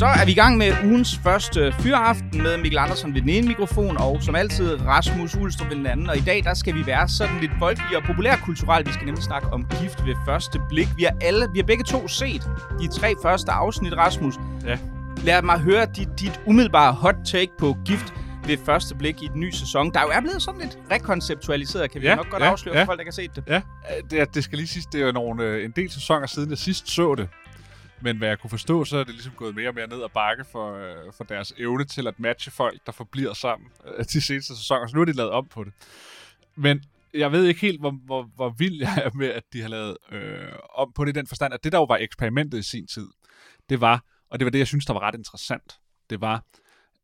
Så er vi i gang med ugens første fyraften med Mikkel Andersen ved den ene mikrofon, og som altid Rasmus Ulstrup ved den anden. Og i dag der skal vi være sådan lidt folkelige og populærkulturelle. Vi skal nemlig snakke om gift ved første blik. Vi har, alle, vi har begge to set de tre første afsnit, Rasmus. Ja. Lad mig høre dit, dit umiddelbare hot take på gift ved første blik i den nye sæson, der jo er blevet sådan lidt rekonceptualiseret, kan vi Ja, nok godt ja, afsløre ja. for folk, der kan se det. Ja, det, det skal lige siges, det er jo nogle, øh, en del sæsoner siden, jeg sidst så det. Men hvad jeg kunne forstå, så er det ligesom gået mere og mere ned ad bakke for, øh, for deres evne til at matche folk, der forbliver sammen øh, de seneste sæsoner. Så nu har de lavet om på det. Men jeg ved ikke helt, hvor, hvor, hvor vild jeg er med, at de har lavet øh, om på det i den forstand, at det der jo var eksperimentet i sin tid, det var, og det var det, jeg synes, der var ret interessant, det var,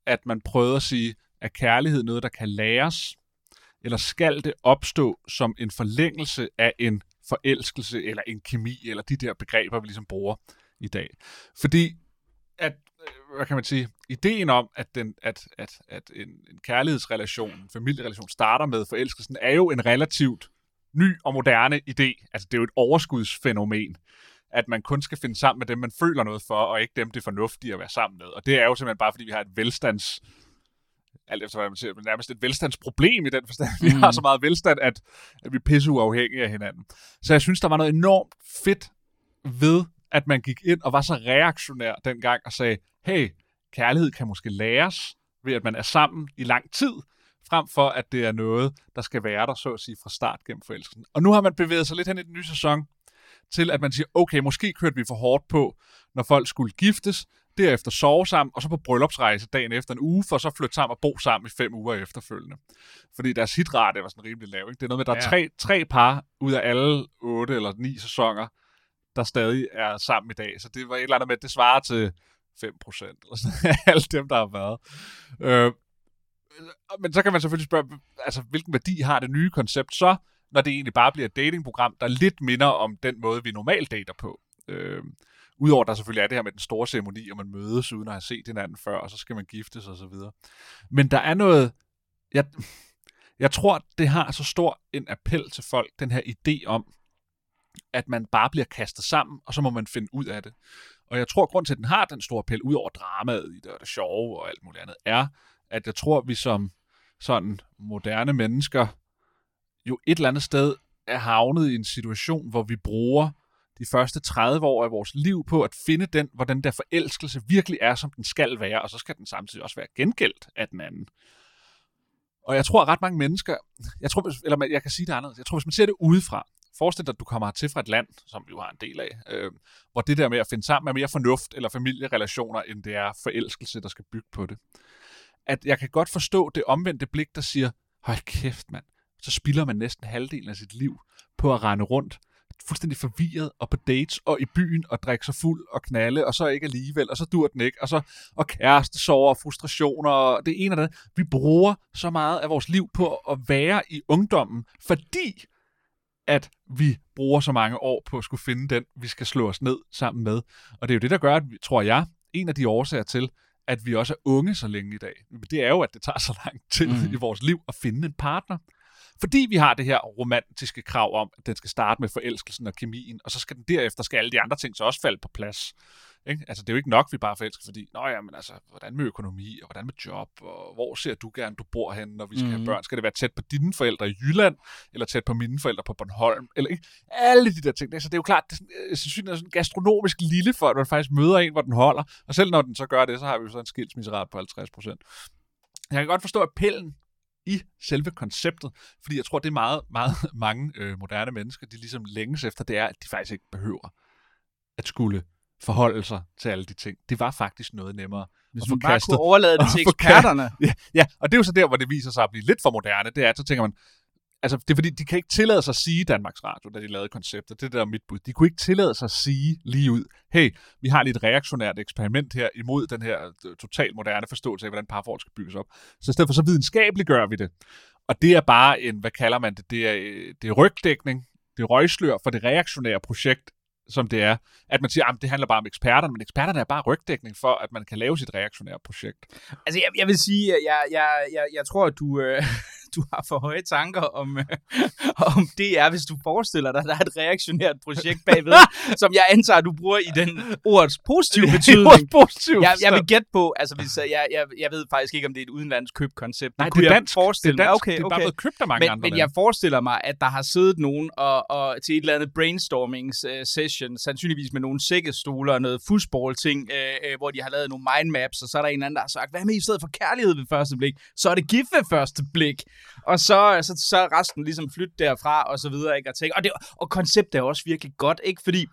at man prøvede at sige, er kærlighed noget, der kan læres, eller skal det opstå som en forlængelse af en forelskelse, eller en kemi, eller de der begreber, vi ligesom bruger i dag. Fordi, at, øh, hvad kan man sige, ideen om, at, den, at, at, at en, en kærlighedsrelation, en familierelation starter med forelskelsen, er jo en relativt ny og moderne idé. Altså, det er jo et overskudsfænomen, at man kun skal finde sammen med dem, man føler noget for, og ikke dem, det er fornuftigt at være sammen med. Og det er jo simpelthen bare, fordi vi har et velstands alt efter hvad man siger, men nærmest et velstandsproblem i den forstand. Vi har så meget velstand, at, at vi er pisse uafhængige af hinanden. Så jeg synes, der var noget enormt fedt ved, at man gik ind og var så reaktionær dengang og sagde, hey, kærlighed kan måske læres ved, at man er sammen i lang tid, frem for at det er noget, der skal være der, så at sige, fra start gennem forelskelsen. Og nu har man bevæget sig lidt hen i den nye sæson, til at man siger, okay, måske kørte vi for hårdt på, når folk skulle giftes, derefter sove sammen, og så på bryllupsrejse dagen efter en uge, for så flytte sammen og bo sammen i fem uger efterfølgende. Fordi deres hitrate var sådan rimelig lav. Ikke? Det er noget med, at der er Ja. tre, tre par ud af alle otte eller ni sæsoner, der stadig er sammen i dag. Så det var et eller andet med, at det svarer til 5 procent, eller sådan alt alle dem, der har været. Øh, men så kan man selvfølgelig spørge, altså, hvilken værdi har det nye koncept så, når det egentlig bare bliver et datingprogram, der lidt minder om den måde, vi normalt dater på. Øh, Udover der selvfølgelig er det her med den store ceremoni, og man mødes uden at have set hinanden før, og så skal man giftes og så videre. Men der er noget... Jeg, jeg tror, det har så stor en appel til folk, den her idé om, at man bare bliver kastet sammen, og så må man finde ud af det. Og jeg tror, grund til, at den har den store appel, ud over dramaet i det, og det sjove og alt muligt andet, er, at jeg tror, vi som sådan moderne mennesker jo et eller andet sted er havnet i en situation, hvor vi bruger de første 30 år af vores liv på at finde den, hvordan der forelskelse virkelig er, som den skal være, og så skal den samtidig også være gengældt af den anden. Og jeg tror, at ret mange mennesker, jeg tror, eller jeg kan sige det andet, jeg tror, hvis man ser det udefra, forestil dig, at du kommer hertil fra et land, som vi jo har en del af, øh, hvor det der med at finde sammen er mere fornuft eller familierelationer, end det er forelskelse, der skal bygge på det. At jeg kan godt forstå det omvendte blik, der siger, hold kæft mand, så spilder man næsten halvdelen af sit liv på at rende rundt fuldstændig forvirret og på dates og i byen og drikke sig fuld og knalde, og så ikke alligevel, og så dur den ikke, og så og kæreste sover og frustrationer, og det ene og det andet. Vi bruger så meget af vores liv på at være i ungdommen, fordi at vi bruger så mange år på at skulle finde den, vi skal slå os ned sammen med. Og det er jo det, der gør, at tror jeg, en af de årsager til, at vi også er unge så længe i dag, det er jo, at det tager så lang tid mm. i vores liv at finde en partner. Fordi vi har det her romantiske krav om, at den skal starte med forelskelsen og kemien, og så skal den derefter, skal alle de andre ting så også falde på plads. Ikke? Altså, det er jo ikke nok, vi bare forelsker, fordi, nå ja, men altså, hvordan med økonomi, og hvordan med job, og hvor ser du gerne, du bor henne, når vi skal mm. have børn? Skal det være tæt på dine forældre i Jylland, eller tæt på mine forældre på Bornholm? Eller ikke? Alle de der ting. Så det er jo klart, det er sådan, øh, sandsynligvis sådan gastronomisk lille for, at man faktisk møder en, hvor den holder. Og selv når den så gør det, så har vi jo så en skilsmisserat på 50 procent. Jeg kan godt forstå appellen i selve konceptet, fordi jeg tror, det er meget, meget mange øh, moderne mennesker, de ligesom længes efter, det er, at de faktisk ikke behøver at skulle forholde sig til alle de ting. Det var faktisk noget nemmere Hvis man bare kunne overlade det til eksperterne. Ja, ja, og det er jo så der, hvor det viser sig at blive lidt for moderne. Det er, så tænker man, altså det er fordi, de kan ikke tillade sig at sige Danmarks Radio, da de lavede konceptet, det der er mit bud, de kunne ikke tillade sig at sige lige ud, hey, vi har lidt reaktionært eksperiment her imod den her øh, totalt moderne forståelse af, hvordan parforhold skal bygges op. Så i stedet for så videnskabeligt gør vi det. Og det er bare en, hvad kalder man det, det er, øh, det er rygdækning, det er røgslør for det reaktionære projekt som det er, at man siger, at det handler bare om eksperterne, men eksperterne er bare rygdækning for, at man kan lave sit reaktionære projekt. Altså, jeg, jeg vil sige, at jeg, jeg, jeg, jeg tror, at du, øh, du har for høje tanker om, øh, om det er, hvis du forestiller dig, at der er et reaktionært projekt bagved, som jeg antager, du bruger i den ordets positive betydning. ordets positive jeg, jeg vil gætte på, altså hvis, øh, jeg, jeg, jeg ved faktisk ikke, om det er et udenlandsk købkoncept. Nej, kunne det er jeg dansk. Forestille det er dansk. mig. Okay, det er okay. bare blevet købt af mange men, andre men lande. jeg forestiller mig, at der har siddet nogen og, og til et eller andet brainstorming uh, session, sandsynligvis med nogle sækkestoler og noget fusball-ting, uh, uh, hvor de har lavet nogle mindmaps, og så er der en anden, der har sagt, hvad med i stedet for kærlighed ved første blik? Så er det gift ved første blik. Og så, så, så er resten ligesom flyttet derfra, og så videre, ikke? Og, tænke, og, det, og konceptet er også virkelig godt, ikke? Fordi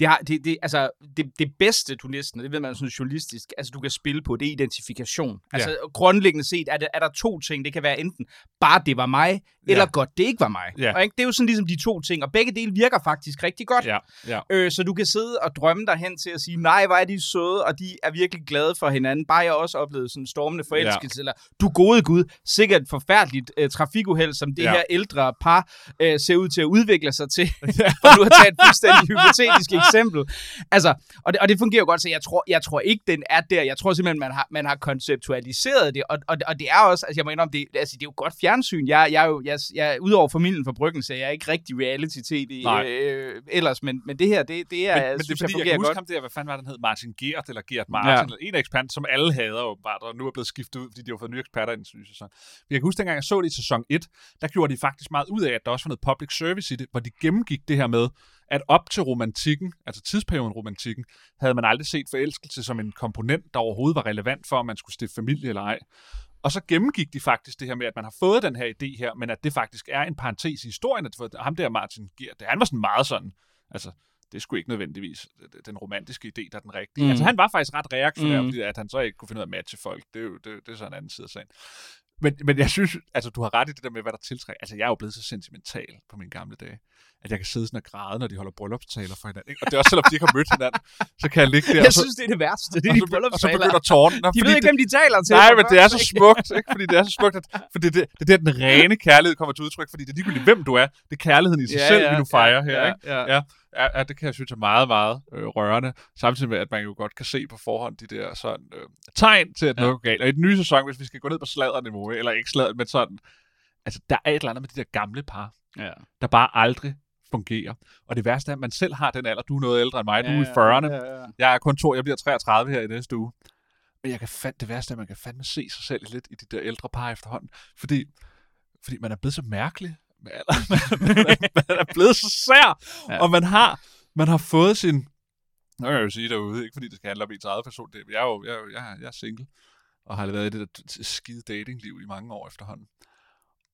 det, har, det, det, altså, det, det bedste, du næsten, og det ved man sådan journalistisk, altså du kan spille på, det er identifikation. Altså grundlæggende set er, det, er der to ting. Det kan være enten bare det var mig, eller Ja. godt det ikke var mig. Ja. Og, ikke? Det er jo sådan ligesom de to ting, og begge dele virker faktisk rigtig godt. Ja, ja. Øh, så du kan sidde og drømme dig hen til at sige, nej, hvor er de søde, og de er virkelig glade for hinanden. Bare jeg også oplevede sådan en stormende forelskelse, ja. eller du gode gud, sikkert forfærdeligt øh, trafikuheld, som det Ja. ja. her ældre par øh, ser ud til at udvikle sig til. for nu at tage et fuldstændig hypotetisk eksempel. Altså, og det, og det fungerer jo godt, så jeg tror, jeg tror ikke, den er der. Jeg tror simpelthen, man har, man har konceptualiseret det, og, og, og det er også, altså jeg må indrømme, det, altså, det er jo godt fjernsyn. Jeg, jeg er jo, jeg, jeg, udover familien for Bryggen, så jeg er ikke rigtig reality-tv øh, ellers, men, men det her, det, det er, men, jeg men det er synes, fordi, jeg jeg, kan huske godt. ham der, hvad fanden var den hed, Martin Gert, eller Gert Martin, Ja. eller en af som alle hader åbenbart, og nu er blevet skiftet ud, fordi de har fået nye eksperter i den nye sæson. Men Jeg kan huske, dengang jeg så det i sæson 1, der gjorde de faktisk meget ud af, at der også var noget public service i det, hvor de gennemgik det her med, at op til romantikken, altså tidsperioden romantikken, havde man aldrig set forelskelse som en komponent, der overhovedet var relevant for, om man skulle stifte familie eller ej. Og så gennemgik de faktisk det her med, at man har fået den her idé her, men at det faktisk er en parentes i historien, at for ham der Martin Gert, han var sådan meget sådan, altså, det skulle ikke nødvendigvis den romantiske idé, der er den rigtige. Mm. Altså, han var faktisk ret reaktionær, Mm. mm. fordi at han så ikke kunne finde ud af at matche folk. Det er jo det, det er så en anden side af sagen. Men, men jeg synes, altså du har ret i det der med, hvad der tiltrækker. Altså jeg er jo blevet så sentimental på mine gamle dage, at jeg kan sidde sådan og græde, når de holder bryllupstaler for hinanden. Ikke? Og det er også selvom de ikke har mødt hinanden, så kan jeg ligge der. Jeg så, synes, det er det værste. Det er de så, og så bryllupstaler. begynder tårnen. De ved ikke, hvem de taler til. Nej, men det er så ikke? smukt, ikke? fordi det er så smukt, at, for det, det, det er der, den rene kærlighed kommer til udtryk, fordi det er ligegyldigt, hvem du er. Det er kærligheden i sig selv, vi nu fejrer her. ja, Ikke? Ja. Ja. Ja, ja, det kan jeg synes er meget, meget øh, rørende. Samtidig med, at man jo godt kan se på forhånd de der sådan, øh, tegn til, at Ja. noget går galt. Og i den nye sæson, hvis vi skal gå ned på sladderniveau, eller ikke sladder, men sådan, altså der er et eller andet med de der gamle par, Ja. der bare aldrig fungerer. Og det værste er, at man selv har den alder. Du er noget ældre end mig. Du er i Ja, 40'erne. ja, ja. Jeg er kun to. Jeg bliver 33 her i næste uge. Men jeg kan fand, det værste er, at man kan fandme se sig selv lidt i de der ældre par efterhånden. Fordi, fordi man er blevet så mærkelig alder. man, man, man er blevet så sær. Ja. Og man har, man har fået sin... Nu kan jeg jo sige derude, ikke fordi det skal handle om ens eget person. Det, jeg, er jo, jeg, er jo- jeg, er- jeg er single. Og har været i det der skide datingliv i mange år efterhånden.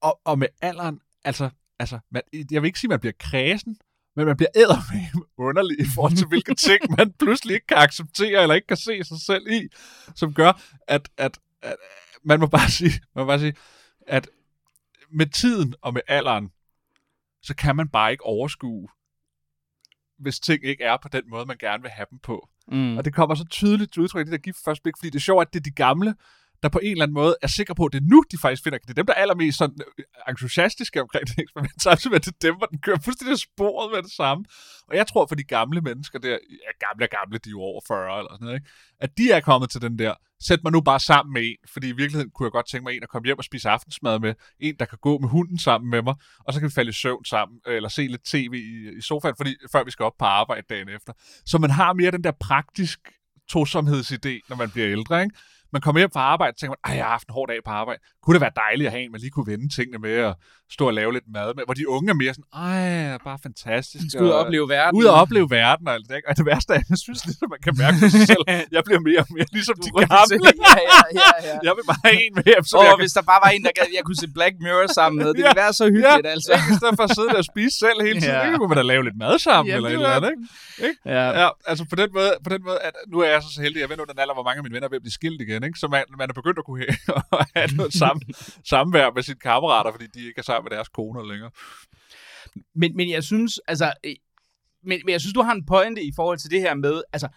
Og, og med alderen, altså, altså man, jeg vil ikke sige, at man bliver kræsen, men man bliver eddermame underlig i forhold til, hvilke ting man pludselig ikke kan acceptere, eller ikke kan se sig selv i, som gør, at, at, at man må bare sige, man må bare sige, at med tiden og med alderen, så kan man bare ikke overskue, hvis ting ikke er på den måde, man gerne vil have dem på. Mm. Og det kommer så tydeligt til udtryk i det der gift først blik, fordi det er sjovt, at det er de gamle, der på en eller anden måde er sikre på, at det er nu, de faktisk finder. Det er dem, der er allermest sådan øh, entusiastiske omkring det eksperiment, samtidig med, at det er dem, hvor den kører fuldstændig sporet med det samme. Og jeg tror for de gamle mennesker der, ja, gamle og gamle, de er jo over 40 eller sådan noget, ikke? at de er kommet til den der, sæt mig nu bare sammen med en, fordi i virkeligheden kunne jeg godt tænke mig en at komme hjem og spise aftensmad med, en, der kan gå med hunden sammen med mig, og så kan vi falde i søvn sammen, øh, eller se lidt tv i, i sofaen, fordi, før vi skal op på arbejde dagen efter. Så man har mere den der praktisk tosomhedsidé, når man bliver ældre, ikke? Man kommer hjem fra arbejde og tænker, man, ej, jeg har haft en hård dag på arbejde. Kunne det være dejligt at have en, man lige kunne vende tingene med og stå og lave lidt mad med? Hvor de unge er mere sådan, ej, bare fantastisk. De skal ud og opleve verden. Ud og opleve verden og alt det, ikke? Og det værste er, at jeg synes ligesom, man kan mærke på sig selv, jeg bliver mere og mere ligesom de Rykker gamle. Ja, ja, ja, ja. Jeg vil bare have en med hjem, så Åh, jeg kan hvis der bare var en, der gad, jeg kunne se Black Mirror sammen med. Det ville være så hyggeligt, altså. Ikke? I stedet for at sidde der og spise selv hele tiden, Ja. ja. kunne man da lave lidt mad sammen, Jamen, eller et eller andet, ikke? Ja. Ja, altså på den måde, på den måde at nu er jeg så heldig, jeg ved nu den alder, hvor mange af mine venner er ved at blive skilt igen, ikke? så man, man er begyndt at kunne have, at have noget sam, samvær med sine kammerater, fordi de ikke er sammen med deres koner længere. Men, men jeg synes, altså, øh, men, men jeg synes, du har en pointe i forhold til det her med, altså,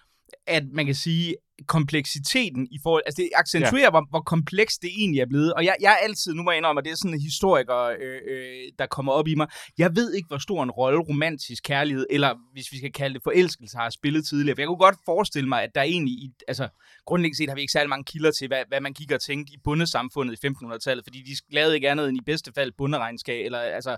at man kan sige, kompleksiteten i forhold, altså det accentuerer, ja. hvor, hvor komplekst det egentlig er blevet. Og jeg, jeg er altid, nu må jeg indrømme, at det er sådan en historiker, øh, øh, der kommer op i mig. Jeg ved ikke, hvor stor en rolle romantisk kærlighed, eller hvis vi skal kalde det forelskelse, har spillet tidligere. For jeg kunne godt forestille mig, at der egentlig, i, altså grundlæggende set har vi ikke særlig mange kilder til, hvad, hvad man kigger og tænkte i bundesamfundet i 1500-tallet, fordi de lavede ikke andet end i bedste fald bunderegnskab, eller altså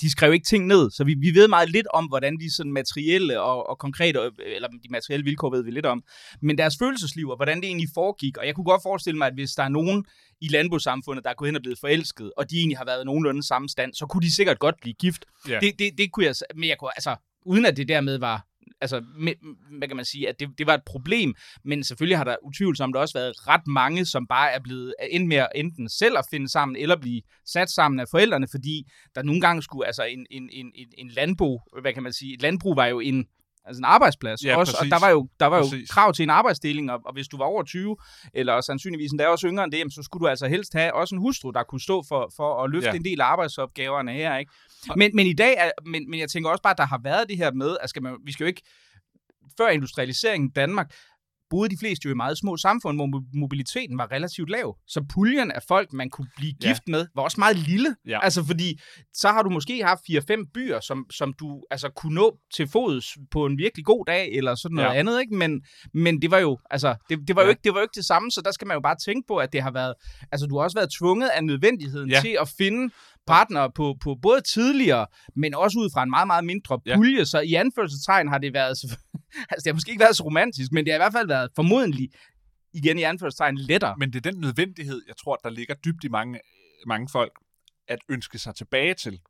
de skrev ikke ting ned, så vi, vi ved meget lidt om, hvordan de sådan materielle og, og konkrete, øh, eller de materielle vilkår ved vi lidt om, men deres følelsesliv og hvordan det egentlig foregik, og jeg kunne godt forestille mig, at hvis der er nogen i landbrugssamfundet, der er gået hen og blevet forelsket, og de egentlig har været nogenlunde samme stand, så kunne de sikkert godt blive gift. Yeah. Det, det, det kunne jeg, men jeg kunne, altså, uden at det dermed var altså, med, hvad kan man sige, at det, det var et problem, men selvfølgelig har der utvivlsomt også været ret mange, som bare er blevet endt med enten selv at finde sammen, eller blive sat sammen af forældrene, fordi der nogle gange skulle, altså en, en, en, en landbrug, hvad kan man sige, et landbrug var jo en, altså en arbejdsplads ja, også, og der var jo, der var jo krav til en arbejdsdeling, og, og hvis du var over 20, eller sandsynligvis endda også yngre end det, så skulle du altså helst have også en hustru, der kunne stå for, for at løfte ja. en del af arbejdsopgaverne her, ikke? Men, men i dag, er, men, men jeg tænker også bare, at der har været det her med, at skal man, vi skal jo ikke, før industrialiseringen i Danmark, boede de fleste jo i meget små samfund, hvor mobiliteten var relativt lav. Så puljen af folk, man kunne blive gift ja. med, var også meget lille. Ja. Altså fordi, så har du måske haft 4-5 byer, som, som du altså kunne nå til fods på en virkelig god dag, eller sådan noget ja. andet, ikke? Men, men det var jo, altså, det, det var ja. jo ikke, det var jo ikke det samme, så der skal man jo bare tænke på, at det har været, altså du har også været tvunget af nødvendigheden ja. til at finde partner på, på både tidligere, men også ud fra en meget, meget mindre pulje. Ja. Så i anførselstegn har det været, altså det har måske ikke været så romantisk, men det har i hvert fald været formodentlig, igen i anførselstegn, lettere. Men det er den nødvendighed, jeg tror, der ligger dybt i mange, mange folk, at ønske sig tilbage til.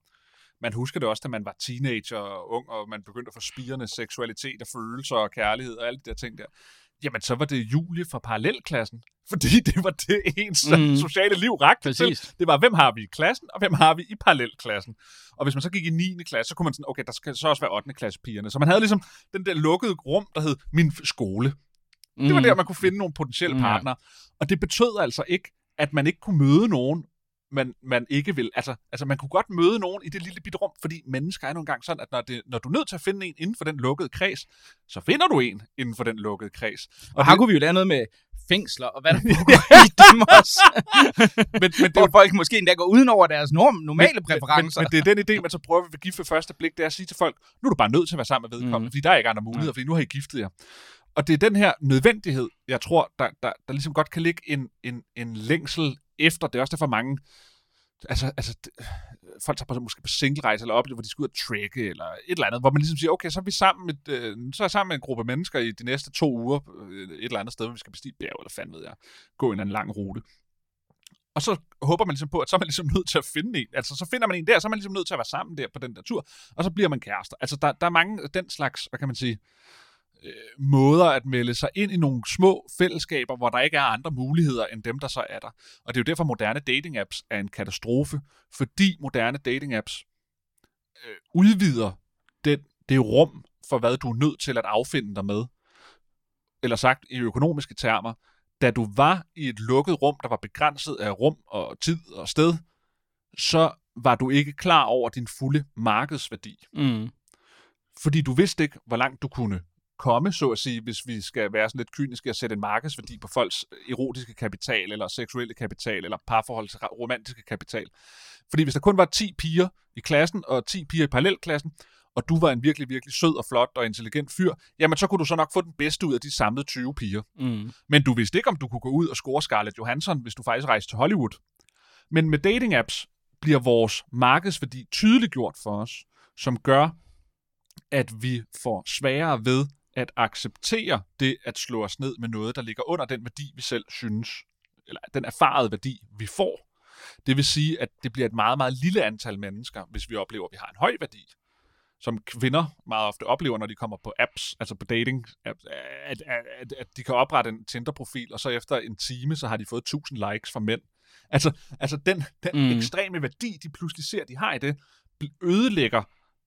Man husker det også, da man var teenager og ung, og man begyndte at få spirende seksualitet og følelser og kærlighed og alt det der ting der jamen så var det Julie fra parallelklassen, fordi det var det ens mm. sociale liv rakte til. Det var, hvem har vi i klassen, og hvem har vi i parallelklassen. Og hvis man så gik i 9. klasse, så kunne man sådan, okay, der skal så også være 8. klasse pigerne. Så man havde ligesom den der lukkede rum, der hed min skole. Mm. Det var der, man kunne finde nogle potentielle mm. partnere. Og det betød altså ikke, at man ikke kunne møde nogen, man, man ikke vil. Altså, altså, man kunne godt møde nogen i det lille bitte rum, fordi mennesker er nogle gange sådan, at når, det, når du er nødt til at finde en inden for den lukkede kreds, så finder du en inden for den lukkede kreds. Og, og her det, kunne vi jo lære noget med fængsler, og hvad der foregår i dem også. men, men det, Hvor folk måske endda går uden over deres norm, normale men, præferencer. Men, men, det er den idé, man så prøver ved gift ved første blik, det er at sige til folk, nu er du bare nødt til at være sammen med vedkommende, mm. fordi der er ikke andre muligheder, fordi nu har I giftet jer. Og det er den her nødvendighed, jeg tror, der, der, der ligesom godt kan ligge en, en, en længsel efter. Det er også derfor mange altså, altså folk tager på, måske på single-rejse eller oplever, hvor de skal ud og trække eller et eller andet, hvor man ligesom siger, okay, så er vi sammen med, øh, så er jeg sammen med en gruppe mennesker i de næste to uger øh, et eller andet sted, hvor vi skal bestige bjerg, eller fandme ved jeg, gå en, anden lang rute. Og så håber man ligesom på, at så er man ligesom nødt til at finde en. Altså, så finder man en der, så er man ligesom nødt til at være sammen der på den der tur, og så bliver man kærester. Altså, der, der er mange den slags, hvad kan man sige, øh, måder at melde sig ind i nogle små fællesskaber, hvor der ikke er andre muligheder end dem, der så er der. Og det er jo derfor, moderne dating-apps er en katastrofe, fordi moderne dating-apps øh, udvider det, det rum for, hvad du er nødt til at affinde dig med. Eller sagt i økonomiske termer, da du var i et lukket rum, der var begrænset af rum og tid og sted, så var du ikke klar over din fulde markedsværdi. Mm. Fordi du vidste ikke, hvor langt du kunne komme, så at sige, hvis vi skal være sådan lidt kyniske og sætte en markedsværdi på folks erotiske kapital, eller seksuelle kapital, eller parforhold til romantiske kapital. Fordi hvis der kun var 10 piger i klassen, og 10 piger i parallelklassen, og du var en virkelig, virkelig sød og flot og intelligent fyr, jamen så kunne du så nok få den bedste ud af de samlede 20 piger. Mm. Men du vidste ikke, om du kunne gå ud og score Scarlett Johansson, hvis du faktisk rejste til Hollywood. Men med dating apps bliver vores markedsværdi tydeligt gjort for os, som gør, at vi får sværere ved at acceptere det at slå os ned med noget, der ligger under den værdi, vi selv synes, eller den erfarede værdi, vi får. Det vil sige, at det bliver et meget, meget lille antal mennesker, hvis vi oplever, at vi har en høj værdi, som kvinder meget ofte oplever, når de kommer på apps, altså på dating, at, at, at, at de kan oprette en Tinder-profil, og så efter en time, så har de fået 1000 likes fra mænd. Altså, altså den, den mm. ekstreme værdi, de pludselig ser, de har i det, ødelægger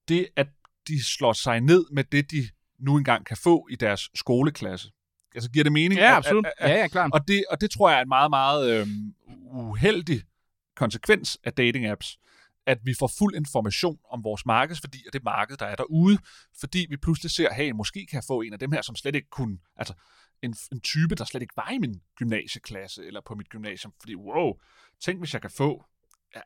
det, at de slår sig ned med det, de nu engang kan få i deres skoleklasse. Altså giver det mening? Ja, absolut. At, at, at, ja, ja, klart. Og det, og det tror jeg er en meget, meget øh, uheldig konsekvens af dating-apps, at vi får fuld information om vores markedsværdi og det marked, der er derude, fordi vi pludselig ser, hey, måske kan jeg få en af dem her, som slet ikke kunne, altså en, en type, der slet ikke var i min gymnasieklasse eller på mit gymnasium. Fordi, wow, tænk hvis jeg kan få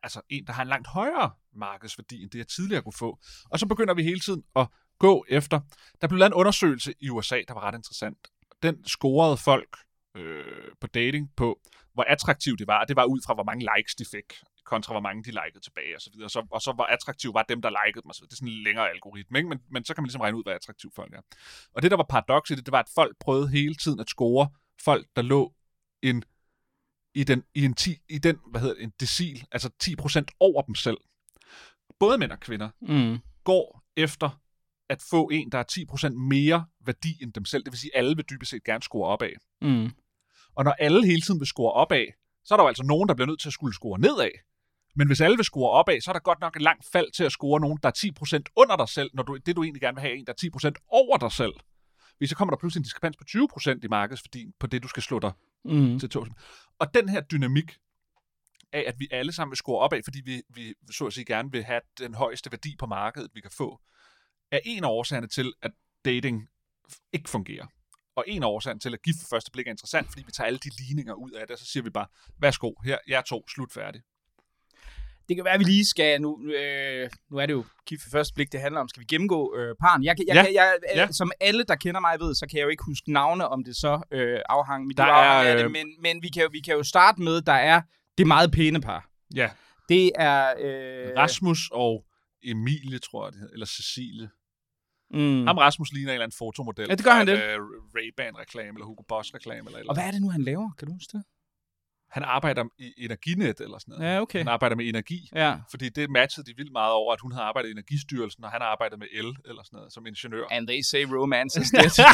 altså en, der har en langt højere markedsværdi, end det jeg tidligere kunne få. Og så begynder vi hele tiden at gå efter. Der blev lavet en undersøgelse i USA, der var ret interessant. Den scorede folk øh, på dating på, hvor attraktivt det var. Det var ud fra, hvor mange likes de fik kontra hvor mange de likede tilbage og så videre. Så, og så hvor attraktiv var dem, der likede dem. Så det er sådan en længere algoritme, ikke? Men, men så kan man ligesom regne ud, hvor attraktiv folk er. Og det, der var paradoks i det, det var, at folk prøvede hele tiden at score folk, der lå en i den, i en, 10, i den hvad hedder det, en decil, altså 10% over dem selv. Både mænd og kvinder Mm. går efter at få en, der er 10% mere værdi end dem selv. Det vil sige, at alle vil dybest set gerne score opad. Mm. Og når alle hele tiden vil score opad, så er der jo altså nogen, der bliver nødt til at skulle score nedad. Men hvis alle vil score opad, så er der godt nok et langt fald til at score nogen, der er 10% under dig selv, når du, det du egentlig gerne vil have, er en, der er 10% over dig selv. Hvis så kommer der pludselig en diskrepans på 20% i markedsværdien på det, du skal slå dig Mm. til togs. Og den her dynamik af, at vi alle sammen vil score opad, fordi vi, vi så at sige gerne vil have den højeste værdi på markedet, vi kan få, er en af årsagerne til, at dating ikke fungerer. Og en af årsagerne til, at gift for første blik er interessant, fordi vi tager alle de ligninger ud af det, og så siger vi bare, værsgo, her, jeg er to, slut færdig. Det kan være, at vi lige skal, nu, øh, nu er det jo gift for første blik, det handler om, skal vi gennemgå øh, paren? Jeg, jeg, Ja. jeg, jeg, Ja. ja. Som alle, der kender mig, ved, så kan jeg jo ikke huske navne, om det så øh, afhang mit Der afhang er, af det, øh, men, men vi, kan jo, vi kan jo starte med, der er det meget pæne par. Ja, Det er... Øh, Rasmus og Emilie, tror jeg det hedder, eller Cecilie. Mm. Ham Rasmus ligner en eller anden fotomodel. Ja, det gør han det. øh, Ray-Ban-reklame, eller Hugo Boss-reklame, eller, eller Og hvad er det nu, han laver? Kan du huske det? Han arbejder i Energinet, eller sådan noget. Ja, okay. Han arbejder med energi. Ja. Fordi det matchede de vildt meget over, at hun havde arbejdet i Energistyrelsen, og han har arbejdet med el, eller sådan noget, som ingeniør. And they say romance is dead.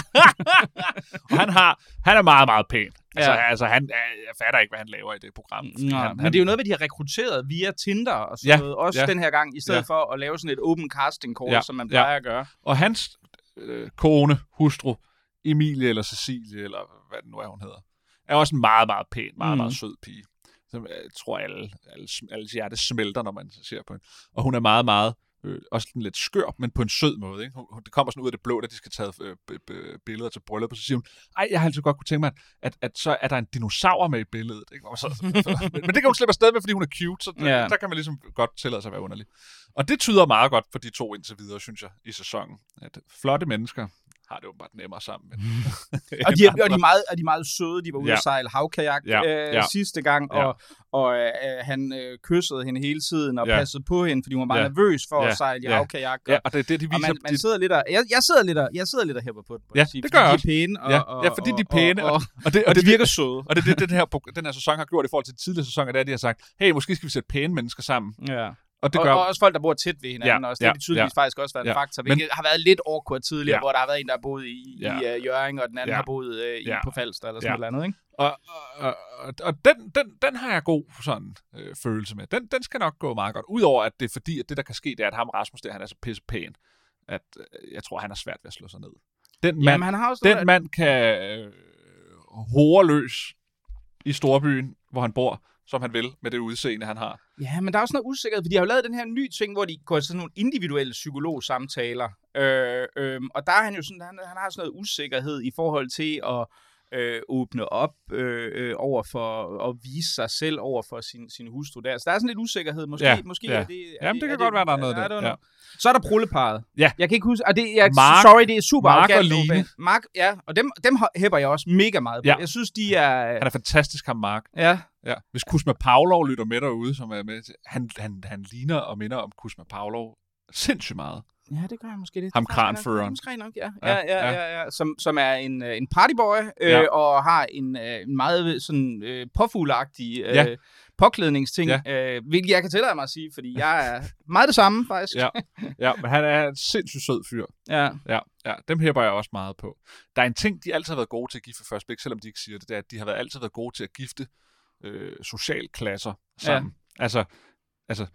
og han, har, han er meget, meget pæn. Altså, Ja. altså han, jeg fatter ikke, hvad han laver i det program. Nå, han, men det er jo noget, hvad de har rekrutteret via Tinder og sådan Ja, noget. Også ja. den her gang, i stedet Ja. for at lave sådan et open casting call, Ja, som man ja. plejer at gøre. Og hans øh, kone, hustru, Emilie eller Cecilie, eller hvad det nu er, hun hedder, er også en meget, meget pæn, meget, Mm. meget sød pige. Som jeg tror, alle, alle, alle hjerte smelter, når man ser på hende. Og hun er meget, meget øh, også sådan lidt skør, men på en sød måde. Ikke? Hun, det kommer sådan ud af det blå, da de skal tage øh, billeder til bryllup, og så siger hun, ej, jeg har altid godt kunne tænke mig, at, at så er der en dinosaur med i billedet. Ikke? Og Så, men, men det kan hun slippe afsted med, fordi hun er cute, så ja. der kan man ligesom godt tillade sig at være underlig. Og det tyder meget godt for de to indtil videre, synes jeg, i sæsonen. At flotte mennesker har det åbenbart nemmere sammen. Men, Og de, er, og, de er meget, og de er meget søde. De var ude Ja. at sejle havkajak Ja, øh, ja. sidste gang, Ja. og, og øh, han øh, kyssede hende hele tiden og Ja. passede på hende, fordi hun var meget Ja. nervøs for Ja. at sejle i Ja. havkajak. ja, Og, og det er det, de og viser. man, man de, sidder lidt og, jeg, jeg sidder lidt og, jeg sidder lidt og hæpper på det. må Ja, det gør jeg de er pæne, og, Ja, og, ja, fordi de er pæne, og, og, og det, og, og det de virker søde. Og det er det, den her, den her sæson har gjort i forhold til tidligere sæsoner, er, at de har sagt, hey, måske skal vi sætte pæne mennesker sammen. Ja. Og det og, gør... og også folk, der bor tæt ved hinanden Ja, også. Det har ja, de tydeligvis ja. faktisk også været en Ja. faktor, Men- hvilket har været lidt awkward tidligere, Ja. hvor der har været en, der har boet i, Ja. i uh, Jørgen, og den anden Ja. har boet uh, i, Ja. på Falster, eller sådan Ja. noget andet, ikke? Og, og, og, og den, den, den har jeg god sådan øh, følelse med. Den, den skal nok gå meget godt. Udover at det er fordi, at det der kan ske, det er, at ham Rasmus der, han er så pisse pæn, at øh, jeg tror, han har svært ved at slå sig ned. Den mand, Jamen, han har også den mand kan øh, hore løs i storbyen, hvor han bor, som han vil, med det udseende, han har. Ja, men der er også noget usikkerhed, for de har jo lavet den her nye ting, hvor de går til sådan nogle individuelle psykologsamtaler. Øh, øh, og der er han jo sådan, han, han har sådan noget usikkerhed i forhold til at øh, åbne op øh, øh, over for at vise sig selv over for sin, sin hustru der. Så der er sådan lidt usikkerhed. Måske, Ja, måske ja. er det... Er Jamen, det kan godt være, der er noget der. det. Ja. Så er der prulleparet. Ja. Jeg kan ikke huske... Og det, jeg, Mark- sorry, det er super Mark og Line. Mark, ja. Og dem, dem hæpper jeg også mega meget på. Ja. Jeg synes, de er... Han er fantastisk, ham Mark. Ja, Ja. Hvis Kusma Pavlov lytter med derude, som er med, han, han, han ligner og minder om Kusma Pavlov sindssygt meget. Ja, det gør jeg måske lidt. Ham er kranføreren. Måske nok, ja. Ja, Ja, ja, ja. Som, som er en, øh, en partyboy, øh, Ja. og har en, øh, en meget sådan øh, påfuglagtig øh, Ja. påklædningsting, Ja. øh, hvilket jeg kan tillade mig at sige, fordi jeg er meget det samme, faktisk. Ja. Ja, men han er en sindssygt sød fyr. ja. Ja, ja, dem hæpper jeg også meget på. Der er en ting, de altid har været gode til at gifte først blik, selvom de ikke siger det, det er, at de har været, altid været gode til at gifte øh, socialklasser sammen. Ja. Altså, altså,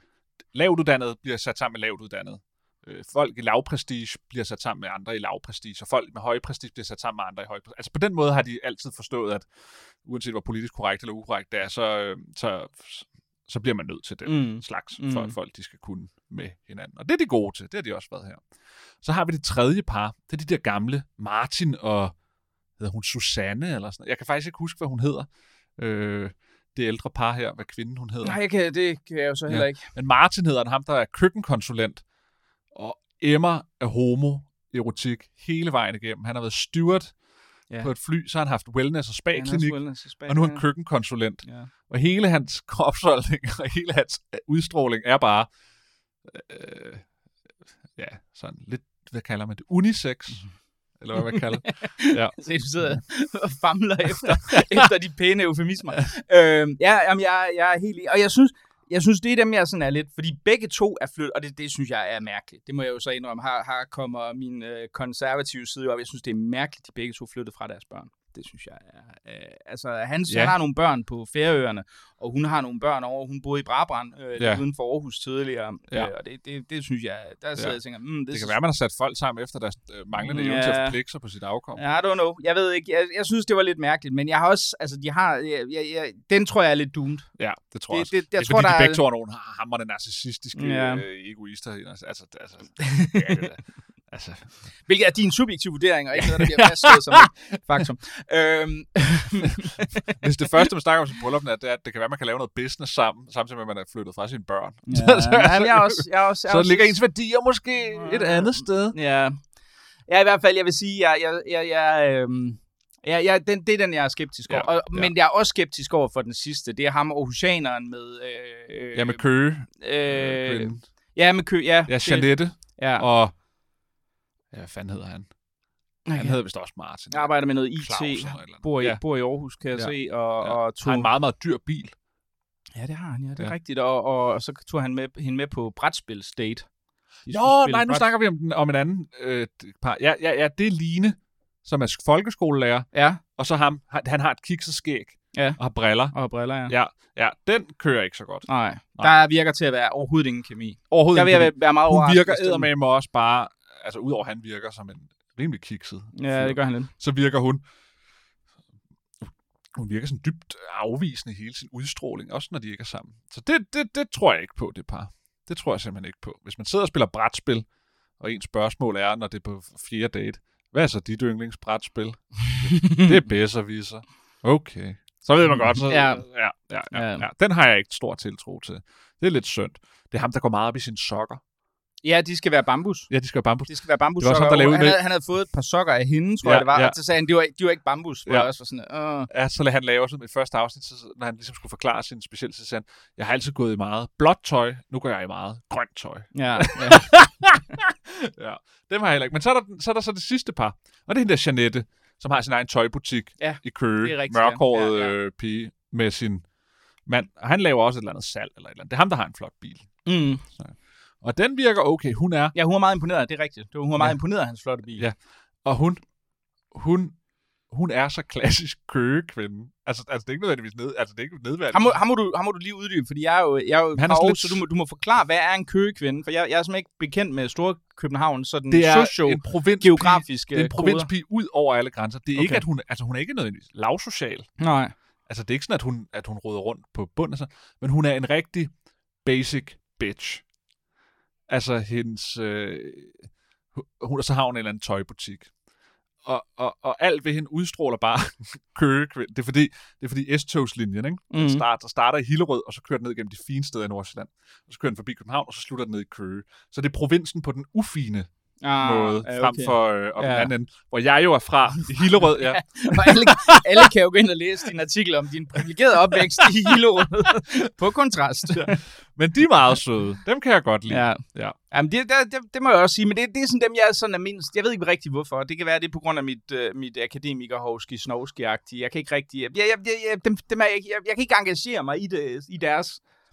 lavt uddannede bliver sat sammen med lavt uddannede. Øh, folk i lavprestige bliver sat sammen med andre i lavprestige, og folk med høj prestige bliver sat sammen med andre i høj prestige. Altså på den måde har de altid forstået, at uanset hvor politisk korrekt eller ukorrekt det er, så, øh, så, så bliver man nødt til den Mm. slags, Mm. for at folk de skal kunne med hinanden. Og det er de gode til. Det har de også været her. Så har vi det tredje par. Det er de der gamle Martin og hedder hun Susanne eller sådan noget. Jeg kan faktisk ikke huske, hvad hun hedder. Øh, det ældre par her, hvad kvinden hun hedder. Nej, jeg kan, det kan jeg jo så heller Ja. ikke. Men Martin hedder han, ham der er køkkenkonsulent, og Emma er homo erotik hele vejen igennem. Han har været steward Ja. på et fly, så har han haft wellness og spa-klinik, wellness i Spanien, og nu er han ja. køkkenkonsulent. Ja. Og hele hans kropsholdning og hele hans øh, udstråling er bare, øh, ja, sådan lidt, hvad kalder man det, unisex, eller hvad man kalder det. Ja. Se, du sidder og famler efter, efter de pæne eufemismer. øhm, ja, jamen, jeg, jeg er helt enig. Og jeg synes, jeg synes, det er dem, jeg sådan er lidt... Fordi begge to er flyttet, og det, det synes jeg er mærkeligt. Det må jeg jo så indrømme. Her, her kommer min øh, konservative side op. Jeg synes, det er mærkeligt, de begge to flyttede fra deres børn. Det synes jeg er... Øh, altså, han, ja. Ja. han har nogle børn på Færøerne, og hun har nogle børn over. Hun boede i Brabrand, øh, ja. Ja. uden for Aarhus tidligere. Ja. Øh, og det, det, det synes jeg... Der sidder Ja. jeg og tænker, mm, det, Det kan være, man har sat folk sammen efter deres øh, manglende evne til Ja. at forpligte sig på sit afkom. I don't know. Jeg ved ikke. Jeg, jeg synes, det var lidt mærkeligt, men jeg har også, altså, de har, jeg, jeg, jeg, den tror jeg er lidt doomed. Ja, det tror Det- jeg også. det- jeg det er tror, fordi, der de begge to er nogle hammerende narcissistiske Ja. ja. øh, egoister. Altså, altså, altså, ja, det altså, Hvilket er din subjektive vurdering, og ikke noget, der bliver fastslået som et faktum. Øhm, hvis det første, man snakker om sin bryllup, er, det er, at det kan være, at man kan lave noget business sammen, samtidig med, at man er flyttet fra sine børn. ja, jamen, jeg er også, jeg er også, jeg så også, ligger ens værdier måske et andet sted. Ja. ja, i hvert fald, jeg vil sige, jeg, jeg, jeg, jeg, øhm, Ja, ja den, det er den, jeg er skeptisk over. Ja, og, ja. Men jeg er også skeptisk over for den sidste. Det er ham Aarhusianeren med... Øh, Ja, med Køge. Øh, Øh, ja, med kø. Ja, ja, det- Janette. Ja, Og... Ja, hvad fanden hedder han? Han okay. hedder vist også Martin. Jeg arbejder med noget IT. Bor i, Ja. bor i Aarhus, kan jeg Ja. se. Og, Ja. og Har tog... en meget, meget dyr bil. Ja, det har han, ja. Det er ja. Rigtigt. Og, og, og så tog han med, hende med på brætspilsdate. Nå, spille nej, nu bræt- snakker vi om, den, om en anden øh, par. Ja, ja, ja, det er Line, som er folkeskolelærer, Ja, og så ham, han, han har et kikset skæg Ja. og har briller. og briller, ja. Ja, ja, den kører ikke så godt. Nej, Nej. der virker til at være overhovedet ingen kemi. Overhovedet Der vil jeg være meget Hun virker eddermame også bare, altså udover han virker som en rimelig kikset, Ja, det gør han lidt. så virker hun, hun virker sådan dybt afvisende i hele sin udstråling, også når de ikke er sammen. Så det, det, det tror jeg ikke på, det par. Det tror jeg simpelthen ikke på. Hvis man sidder og spiller brætspil, og ens spørgsmål er, når det er på fjerde date, hvad er så dit yndlingsbrætspil? det er bedre Okay. Så ved man godt. Så, Ja. ja. Ja, ja, Ja. ja, ja. Den har jeg ikke stor tiltro til. Det er lidt synd. Det er ham, der går meget op i sine sokker. Ja, de skal være bambus. Ja, de skal være bambus. Det skal være bambus. Det var også ham, der lavede han, med- havde, han havde fået et par sokker af hende, tror Ja, jeg det var. ja. Og så sagde han, de var, de var ikke bambus. Ja. også var sådan, Åh. Ja, så lagde han lave sådan i første afsnit, så, når han ligesom skulle forklare sin specielle, så sagde han, jeg har altid gået i meget blåt tøj, nu går jeg i meget grønt tøj. Ja, ja. ja, dem har jeg heller ikke. Men så er, der, så er der så det sidste par, og det er hende der Janette, som har sin egen tøjbutik Ja, i Køge. Mørkhåret Ja, ja. øh, pige med sin mand. Og han laver også et eller andet salg eller et eller andet. Det er ham, der har en flot bil. Mm. Og den virker okay. Hun er, ja, hun var meget imponeret, det er rigtigt. Hun var meget Ja. imponeret af hans flotte bil. Ja. og hun, hun, hun er så klassisk køgekvinde. Altså, altså, det er ikke nødvendigvis ned, altså, det er ikke nedværdigt. Ham må, ham, må du, ham må du lige uddybe, fordi jeg er jo, jeg er jo Han er lidt- så du må, du må forklare, hvad er en køgekvinde? For jeg, jeg er simpelthen ikke bekendt med Store København, så den det er socio en provins geografiske Det er en provinspige ud over alle grænser. Det er okay. ikke, at hun, altså hun er ikke nødvendigvis lavsocial. Nej. Altså det er ikke sådan, at hun, at hun råder rundt på bunden, altså, men hun er en rigtig basic bitch. Altså hendes, øh, hun, og så har hun en eller anden tøjbutik. Og, og, og alt ved hende udstråler bare køgekvind. Det er fordi, det er fordi S-togslinjen, ikke? Mhm. Mm. Starter, starter i Hillerød, og så kører den ned gennem de fine steder i Nordsjælland. Og så kører den forbi København, og så slutter den ned i Køge. Så det er provinsen på den ufine Ah, måde, ja, frem for øh, Ja. den anden hvor jeg jo er fra, i Hillerød, ja. Og alle, alle kan jo gå ind og læse din artikel om din privilegerede opvækst i Hillerød på kontrast. Men de er meget søde. Dem kan jeg godt lide. Ja. Ja. Jamen, det, det, det, det må jeg også sige, men det, det er sådan dem, jeg sådan er mindst. Jeg ved ikke rigtig hvorfor. Det kan være, det er på grund af mit, uh, mit akademiker-hovski snovski -agtige. Jeg kan ikke rigtig... Jeg, jeg, jeg, dem, dem er jeg, jeg, jeg kan ikke engagere mig i, det, i deres...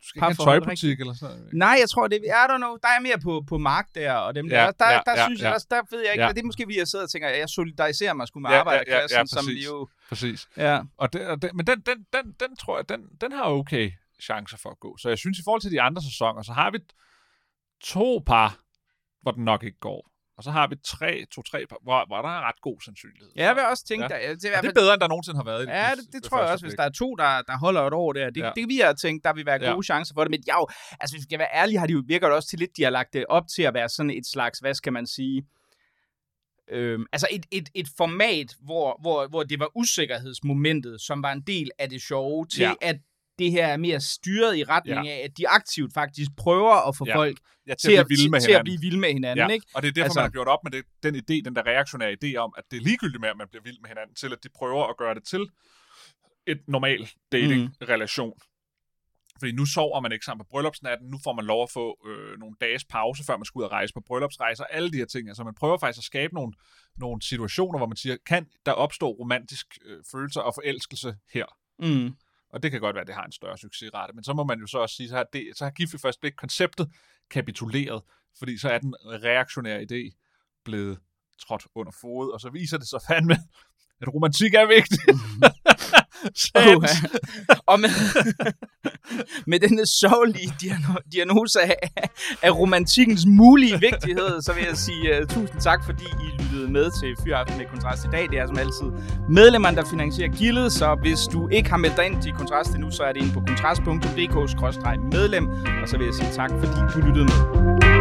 Du skal ikke have en tøjbutik eller sådan noget. Nej, jeg tror, det I don't know. Der er mere på, på mark der, og dem der. Ja, der, der, ja, der ja, synes ja. jeg, der, der ved jeg ikke. Ja. Ja. Det er måske, fordi jeg sidder og tænker, jeg solidariserer mig sgu med Ja, ja, arbejderklassen, ja, ja, som vi jo... Præcis. Ja. Og det, og det, men den, den, den, den tror jeg, den, den har okay chancer for at gå. Så jeg synes, i forhold til de andre sæsoner, så har vi to par, hvor den nok ikke går. Og så har vi tre, to-tre par, hvor, hvor der er ret god sandsynlighed. Ja, jeg vil også tænke, Ja. ja. der, det er i hvert det fald er bedre, end der nogensinde har været Ja, det, det ved tror jeg også, hvis der er to, der, der holder et år der. Det, Ja. ja. det vil jeg tænke, der vil være Ja. gode chancer for det. Men jo, altså, hvis vi skal være ærlige, har de jo virker det også til lidt, de har lagt det op til at være sådan et slags, hvad skal man sige, Øhm, altså et, et, et format, hvor, hvor, hvor det var usikkerhedsmomentet, som var en del af det sjove, til Ja. at det her er mere styret i retning Ja. af, at de aktivt faktisk prøver at få Ja. folk Ja, til, til, at blive med til at hinanden. blive vilde med hinanden. Ja, Ikke? og det er derfor, Altså- man har gjort op med det, den idé, den der reaktionære idé om, at det er ligegyldigt med, at man bliver vild med hinanden, til at de prøver at gøre det til et normal dating-relation. Fordi nu sover man ikke sammen på bryllupsnatten, nu får man lov at få øh, nogle dages pause, før man skal ud og rejse på bryllupsrejser, alle de her ting. Altså man prøver faktisk at skabe nogle, nogle situationer, hvor man siger, kan der opstå romantisk øh, følelser og forelskelse her? Mm. Og det kan godt være, at det har en større succesrate. Men så må man jo så også sige, så har, det, så har gift ved første blik konceptet kapituleret, fordi så er den reaktionære idé blevet trådt under fod, og så viser det sig fandme, at romantik er vigtigt. Sandt. Uh, og med, med denne sørgelige diagno- diagnose af, af romantikkens mulige vigtighed, så vil jeg sige uh, tusind tak, fordi I lyttede med til Fyraften med Kontrast i dag. Det er som altid medlemmerne, der finansierer gildet, så hvis du ikke har meldt dig ind til Kontrast endnu, så er det inde på kontrast.dk-medlem, og så vil jeg sige tak, fordi du lyttede med.